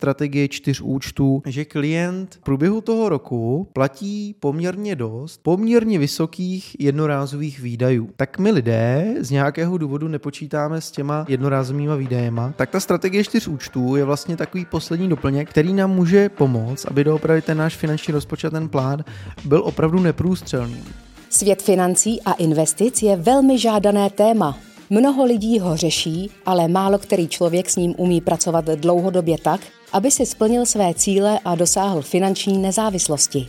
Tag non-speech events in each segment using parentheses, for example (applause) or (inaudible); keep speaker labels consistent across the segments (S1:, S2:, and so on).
S1: strategie čtyř účtů, že klient v průběhu toho roku platí poměrně dost poměrně vysokých jednorázových výdajů. Tak my lidé z nějakého důvodu nepočítáme s těma jednorázovými výdajema, tak ta strategie čtyř účtů je vlastně takový poslední doplněk, který nám může pomoct, aby doopravdy ten náš finanční rozpočet, ten plán byl opravdu neprůstřelný.
S2: Svět financí a investic je velmi žádané téma. Mnoho lidí ho řeší, ale málo který člověk s ním umí pracovat dlouhodobě tak, aby si splnil své cíle a dosáhl finanční nezávislosti.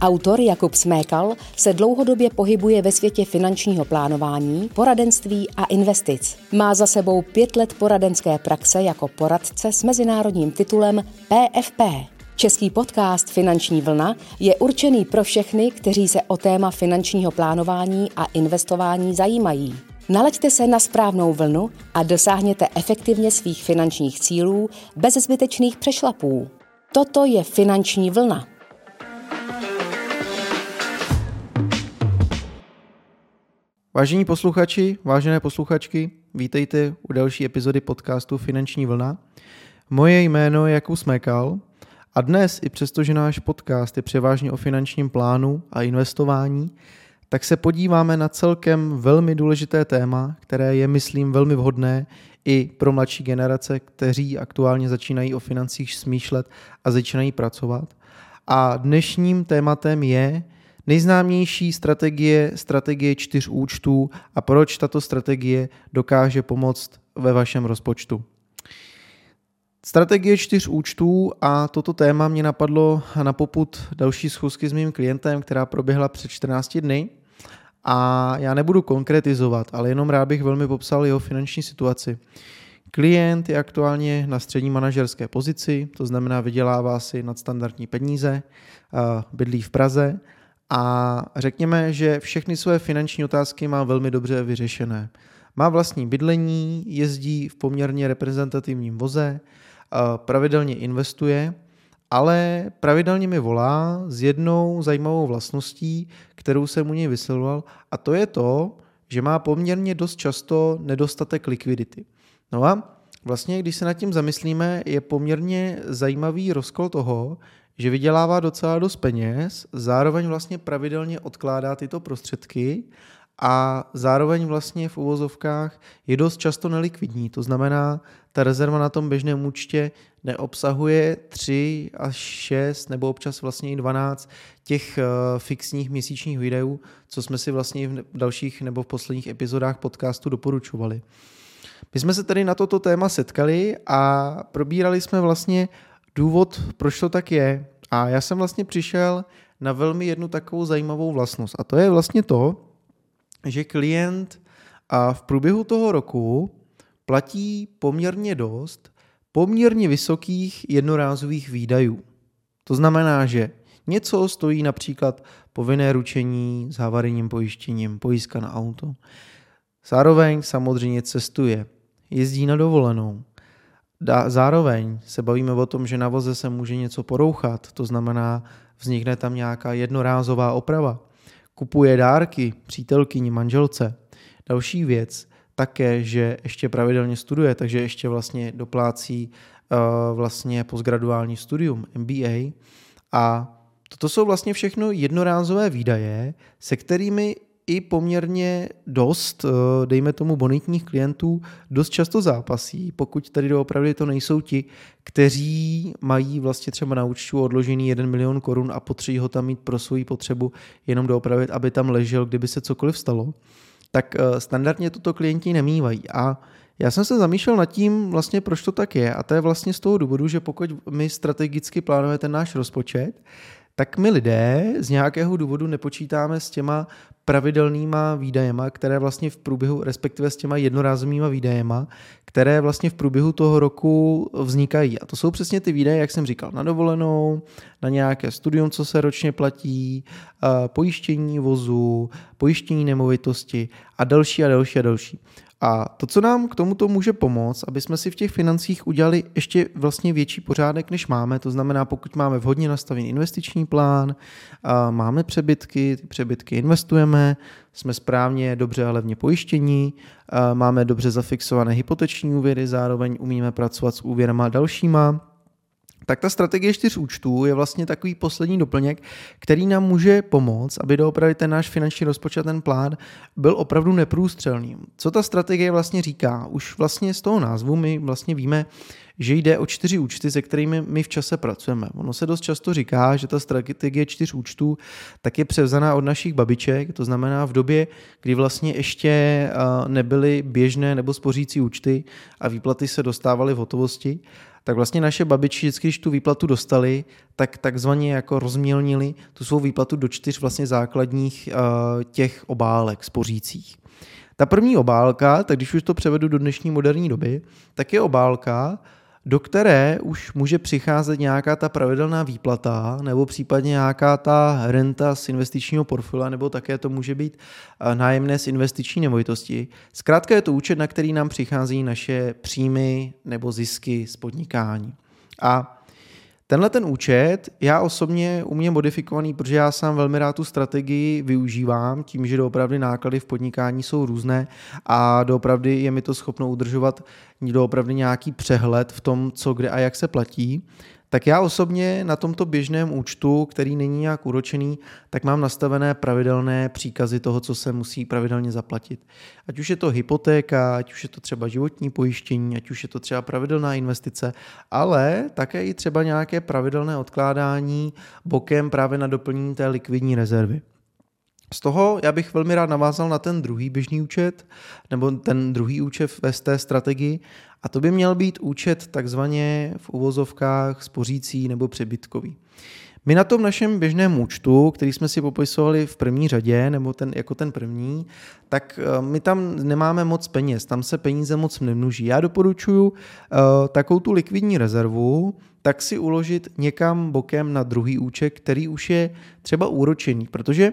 S2: Autor Jakub Smékal se dlouhodobě pohybuje ve světě finančního plánování, poradenství a investic. Má za sebou pět let poradenské praxe jako poradce s mezinárodním titulem PFP. Český podcast Finanční vlna je určený pro všechny, kteří se o téma finančního plánování a investování zajímají. Nalaďte se na správnou vlnu a dosáhněte efektivně svých finančních cílů bez zbytečných přešlapů. Toto je finanční vlna.
S1: Vážení posluchači, vážené posluchačky, vítejte u další epizody podcastu Finanční vlna. Moje jméno je Jakub Smekal a dnes, i přesto, že náš podcast je převážně o finančním plánu a investování, tak se podíváme na celkem velmi důležité téma, které je, myslím, velmi vhodné i pro mladší generace, kteří aktuálně začínají o financích smýšlet a začínají pracovat. A dnešním tématem je nejznámější strategie, strategie čtyř účtů a proč tato strategie dokáže pomoct ve vašem rozpočtu. Strategie čtyř účtů a toto téma mě napadlo na poput další schůzky s mým klientem, která proběhla před 14 dny. A já nebudu konkretizovat, ale jenom rád bych velmi popsal jeho finanční situaci. Klient je aktuálně na střední manažerské pozici, to znamená vydělává si nadstandardní peníze, bydlí v Praze a řekněme, že všechny své finanční otázky má velmi dobře vyřešené. Má vlastní bydlení, jezdí v poměrně reprezentativním voze, pravidelně investuje ale pravidelně mi volá s jednou zajímavou vlastností, kterou jsem u něj vysvětloval, a to je to, že má poměrně dost často nedostatek likvidity. No a vlastně, když se nad tím zamyslíme, je poměrně zajímavý rozkol toho, že vydělává docela dost peněz, zároveň vlastně pravidelně odkládá tyto prostředky a zároveň vlastně v uvozovkách je dost často nelikvidní. To znamená, ta rezerva na tom běžném účtě neobsahuje 3 až 6 nebo občas vlastně i 12 těch uh, fixních měsíčních videů, co jsme si vlastně v dalších nebo v posledních epizodách podcastu doporučovali. My jsme se tady na toto téma setkali a probírali jsme vlastně důvod, proč to tak je. A já jsem vlastně přišel na velmi jednu takovou zajímavou vlastnost. A to je vlastně to, že klient a v průběhu toho roku platí poměrně dost poměrně vysokých jednorázových výdajů. To znamená, že něco stojí například povinné ručení s havarijním pojištěním, pojistka na auto. Zároveň samozřejmě cestuje, jezdí na dovolenou. Zároveň se bavíme o tom, že na voze se může něco porouchat, to znamená, vznikne tam nějaká jednorázová oprava. Kupuje dárky přítelkyni, manželce. Další věc, také, že ještě pravidelně studuje, takže ještě vlastně doplácí uh, vlastně postgraduální studium MBA a toto jsou vlastně všechno jednorázové výdaje, se kterými i poměrně dost, eh, dejme tomu, bonitních klientů dost často zápasí, pokud tady doopravdy to nejsou ti, kteří mají vlastně třeba na účtu odložený 1 milion korun a potřebují ho tam mít pro svoji potřebu jenom doopravit, aby tam ležel, kdyby se cokoliv stalo tak eh, standardně toto klienti nemývají. A já jsem se zamýšlel nad tím, vlastně proč to tak je. A to je vlastně z toho důvodu, že pokud my strategicky plánujeme ten náš rozpočet, tak my lidé z nějakého důvodu nepočítáme s těma pravidelnýma výdajema, které vlastně v průběhu, respektive s těma jednorázovými výdajema, které vlastně v průběhu toho roku vznikají. A to jsou přesně ty výdaje, jak jsem říkal, na dovolenou, na nějaké studium, co se ročně platí, pojištění vozu, pojištění nemovitosti a další a další a další. A to, co nám k tomuto může pomoct, aby jsme si v těch financích udělali ještě vlastně větší pořádek, než máme, to znamená, pokud máme vhodně nastavený investiční plán, máme přebytky, ty přebytky investujeme, jsme správně, dobře a levně pojištění, máme dobře zafixované hypoteční úvěry, zároveň umíme pracovat s úvěrama dalšíma, tak ta strategie čtyř účtů je vlastně takový poslední doplněk, který nám může pomoct, aby doopravdy ten náš finanční rozpočet, ten plán, byl opravdu neprůstřelný. Co ta strategie vlastně říká? Už vlastně z toho názvu my vlastně víme, že jde o čtyři účty, se kterými my v čase pracujeme. Ono se dost často říká, že ta strategie čtyř účtů tak je převzaná od našich babiček, to znamená v době, kdy vlastně ještě nebyly běžné nebo spořící účty a výplaty se dostávaly v hotovosti, tak vlastně naše babičky vždycky, když tu výplatu dostali, tak takzvaně jako rozmělnili tu svou výplatu do čtyř vlastně základních uh, těch obálek spořících. Ta první obálka, tak když už to převedu do dnešní moderní doby, tak je obálka, do které už může přicházet nějaká ta pravidelná výplata nebo případně nějaká ta renta z investičního portfolia, nebo také to může být eh, nájemné z investiční nemovitosti. Zkrátka je to účet, na který nám přichází naše příjmy nebo zisky z podnikání. A Tenhle ten účet já osobně u mě modifikovaný, protože já sám velmi rád tu strategii využívám, tím, že doopravdy náklady v podnikání jsou různé a doopravdy je mi to schopno udržovat doopravdy nějaký přehled v tom, co kde a jak se platí, tak já osobně na tomto běžném účtu, který není nějak úročený, tak mám nastavené pravidelné příkazy toho, co se musí pravidelně zaplatit. Ať už je to hypotéka, ať už je to třeba životní pojištění, ať už je to třeba pravidelná investice, ale také i třeba nějaké pravidelné odkládání bokem právě na doplnění té likvidní rezervy. Z toho já bych velmi rád navázal na ten druhý běžný účet, nebo ten druhý účet ve té strategii, a to by měl být účet takzvaně v uvozovkách spořící nebo přebytkový. My na tom našem běžném účtu, který jsme si popisovali v první řadě, nebo ten, jako ten první, tak eh, my tam nemáme moc peněz, tam se peníze moc nemnoží. Já doporučuji uh, takovou tu likvidní rezervu, tak si uložit někam bokem na druhý účet, který už je třeba úročený, protože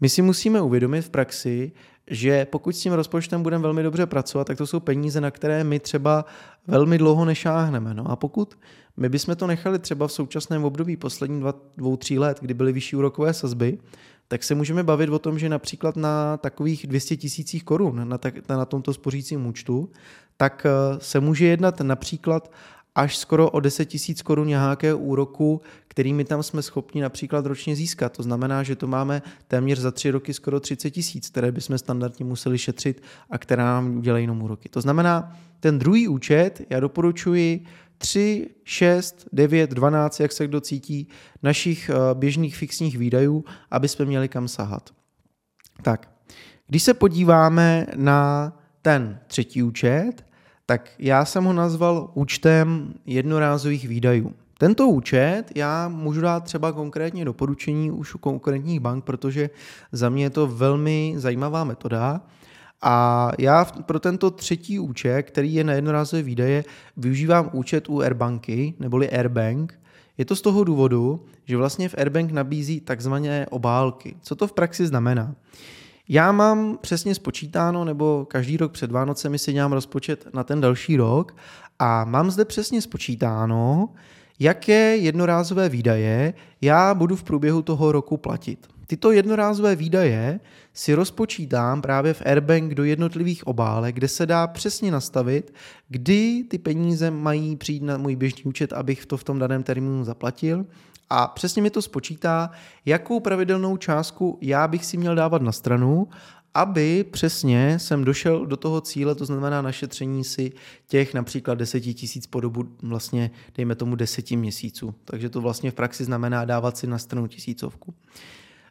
S1: my si musíme uvědomit v praxi, že pokud s tím rozpočtem budeme velmi dobře pracovat, tak to jsou peníze, na které my třeba velmi dlouho nešáhneme. No a pokud my bychom to nechali třeba v současném období poslední dva, dvou, tří let, kdy byly vyšší úrokové sazby, tak se můžeme bavit o tom, že například na takových 200 tisících korun na, na tomto spořícím účtu, tak eh, se může jednat například až skoro o 10 tisíc korun nějakého úroku, kterými tam jsme schopni například ročně získat. To znamená, že to máme téměř za tři roky skoro 30 tisíc, které bychom standardně museli šetřit a která nám udělají jenom úroky. To znamená, ten druhý účet já doporučuji 3, 6, 9, 12, jak se kdo cítí, našich eh, běžných fixních výdajů, aby jsme měli kam sahat. Tak, když se podíváme na ten třetí účet, tak já jsem ho nazval účtem jednorázových výdajů. Tento účet já můžu dát třeba konkrétně doporučení už u konkurentních bank, protože za mě je to velmi zajímavá metoda. A já pro tento třetí účet, který je na jednorázové výdaje, využívám účet u Airbanky, neboli Airbank. Je to z toho důvodu, že vlastně v Airbank nabízí takzvané obálky. Co to v praxi znamená? Já mám přesně spočítáno, nebo každý rok před Vánocemi si dělám rozpočet na ten další rok a mám zde přesně spočítáno, jaké jednorázové výdaje já budu v průběhu toho roku platit. Tyto jednorázové výdaje si rozpočítám právě v Airbank do jednotlivých obálek, kde se dá přesně nastavit, kdy ty peníze mají přijít na můj běžný účet, abych to v tom daném termínu zaplatil a přesně mi to spočítá, jakou pravidelnou částku já bych si měl dávat na stranu, aby přesně jsem došel do toho cíle, to znamená našetření si těch například 10 tisíc po dobu vlastně, dejme tomu 10 měsíců. Takže to vlastně v praxi znamená dávat si na stranu tisícovku.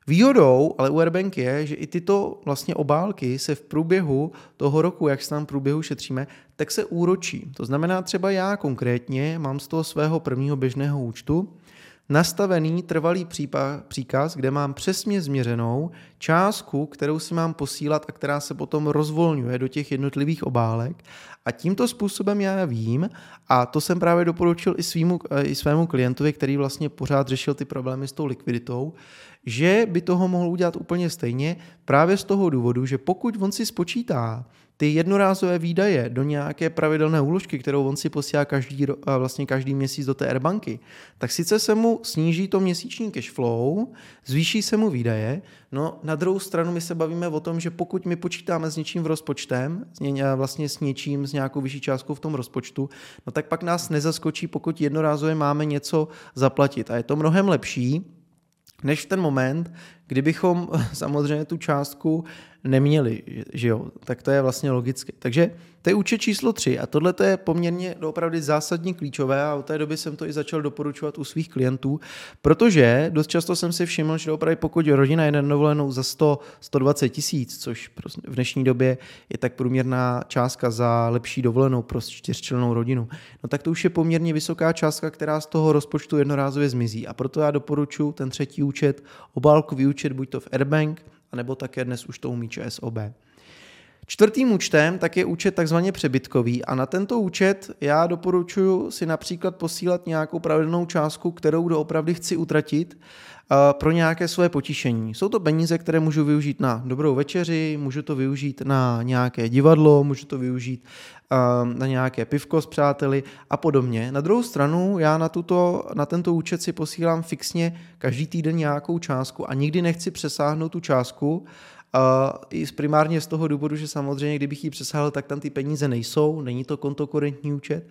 S1: Výhodou ale u Airbank je, že i tyto vlastně obálky se v průběhu toho roku, jak se tam v průběhu šetříme, tak se úročí. To znamená třeba já konkrétně mám z toho svého prvního běžného účtu nastavený trvalý příkaz, kde mám přesně změřenou částku, kterou si mám posílat a která se potom rozvolňuje do těch jednotlivých obálek. A tímto způsobem já vím, a to jsem právě doporučil i, svýmu, i svému klientovi, který vlastně pořád řešil ty problémy s tou likviditou, že by toho mohl udělat úplně stejně právě z toho důvodu, že pokud on si spočítá ty jednorázové výdaje do nějaké pravidelné úložky, kterou on si posílá každý, vlastně každý měsíc do té Airbanky, tak sice se mu sníží to měsíční cash flow, zvýší se mu výdaje, no na druhou stranu my se bavíme o tom, že pokud my počítáme s něčím v rozpočtem, vlastně s něčím, s nějakou vyšší částkou v tom rozpočtu, no tak pak nás nezaskočí, pokud jednorázově máme něco zaplatit. A je to mnohem lepší, než v ten moment, kdybychom (laughs) samozřejmě tu částku neměli, že jo, tak to je vlastně logické. Takže to je účet číslo 3 a tohle je poměrně opravdu zásadní klíčové a od té doby jsem to i začal doporučovat u svých klientů, protože dost často jsem si všiml, že opravdu pokud rodina jede dovolenou za 100, 120 tisíc, což v dnešní době je tak průměrná částka za lepší dovolenou pro čtyřčlennou rodinu, no tak to už je poměrně vysoká částka, která z toho rozpočtu jednorázově zmizí a proto já doporučuji ten třetí účet, obálkový účet, buď to v Airbank, anebo také dnes už to umí ČSOB. Čtvrtým účtem tak je účet takzvaně přebytkový a na tento účet já doporučuji si například posílat nějakou pravidelnou částku, kterou doopravdy chci utratit eh, pro nějaké své potišení. Jsou to peníze, které můžu využít na dobrou večeři, můžu to využít na nějaké divadlo, můžu to využít eh, na nějaké pivko s přáteli a podobně. Na druhou stranu já na, tuto, na tento účet si posílám fixně každý týden nějakou částku a nikdy nechci přesáhnout tu částku, i primárně z toho důvodu, že samozřejmě, kdybych ji přesáhl, tak tam ty peníze nejsou, není to kontokorentní účet,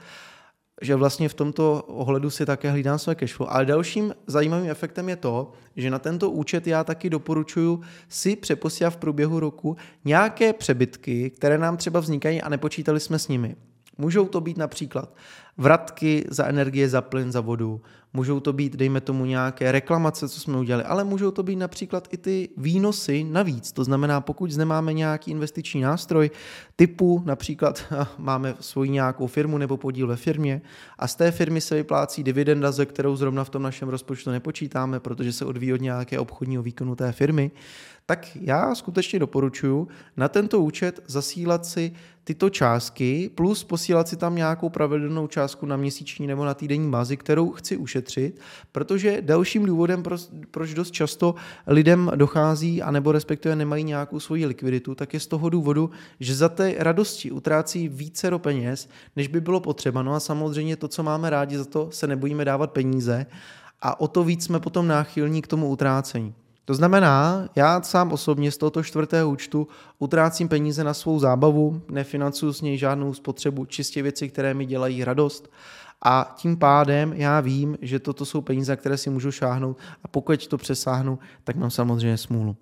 S1: že vlastně v tomto ohledu si také hlídám své cashflow. Ale dalším zajímavým efektem je to, že na tento účet já taky doporučuji si přeposílat v průběhu roku nějaké přebytky, které nám třeba vznikají a nepočítali jsme s nimi. Můžou to být například vratky za energie, za plyn, za vodu, můžou to být, dejme tomu, nějaké reklamace, co jsme udělali, ale můžou to být například i ty výnosy navíc. To znamená, pokud zde máme nějaký investiční nástroj typu, například (laughs) máme svoji nějakou firmu nebo podíl ve firmě a z té firmy se vyplácí dividenda, ze kterou zrovna v tom našem rozpočtu nepočítáme, protože se odvíjí od nějaké obchodního výkonu té firmy, tak já skutečně doporučuji na tento účet zasílat si tyto částky plus posílat si tam nějakou pravidelnou částku na měsíční nebo na týdenní bazi, kterou chci ušetřit, protože dalším důvodem, proč dost často lidem dochází, anebo respektive nemají nějakou svoji likviditu, tak je z toho důvodu, že za té radosti utrácí více do peněz, než by bylo potřeba. No a samozřejmě to, co máme rádi, za to se nebojíme dávat peníze a o to víc jsme potom náchylní k tomu utrácení. To znamená, já sám osobně z tohoto čtvrtého účtu utrácím peníze na svou zábavu, nefinancuju s něj žádnou spotřebu, čistě věci, které mi dělají radost a tím pádem já vím, že toto jsou peníze, které si můžu šáhnout a pokud to přesáhnu, tak mám samozřejmě smůlu.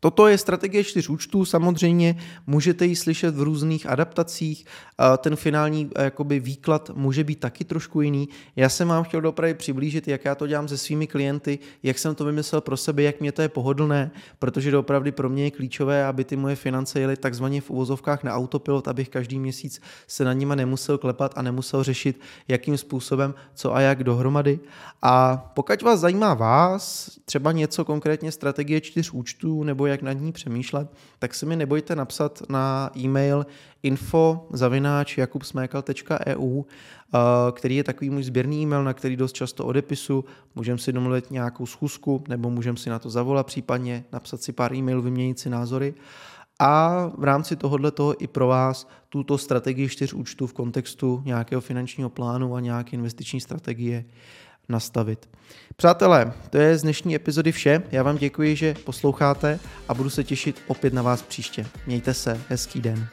S1: Toto je strategie čtyř účtů, samozřejmě můžete ji slyšet v různých adaptacích, ten finální eh, jakoby, výklad může být taky trošku jiný. Já jsem vám chtěl dopravy přiblížit, jak já to dělám se svými klienty, jak jsem to vymyslel pro sebe, jak mě to je pohodlné, protože opravdu pro mě je klíčové, aby ty moje finance jely takzvaně v uvozovkách na autopilot, abych každý měsíc se na nima nemusel klepat a nemusel řešit, jakým způsobem, co a jak dohromady. A pokud vás zajímá vás, třeba něco konkrétně strategie čtyř účtů nebo jak nad ní přemýšlet, tak se mi nebojte napsat na e-mail info jakubsmékal.eu, eh, který je takový můj sběrný e-mail, na který dost často odepisu. Můžeme si domluvit nějakou schůzku, nebo můžeme si na to zavolat, případně napsat si pár e-mailů, vyměnit si názory. A v rámci tohohle toho i pro vás tuto strategii čtyř účtů v kontextu nějakého finančního plánu a nějaké investiční strategie nastavit. Přátelé, to je z dnešní epizody vše. Já vám děkuji, že posloucháte a budu se těšit opět na vás příště. Mějte se, hezký den.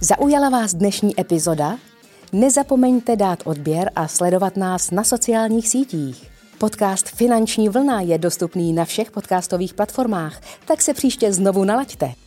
S2: Zaujala vás dnešní epizoda? Nezapomeňte dát odběr a sledovat nás na sociálních sítích. Podcast Finanční vlna je dostupný na všech podcastových platformách, tak se příště znovu nalaďte.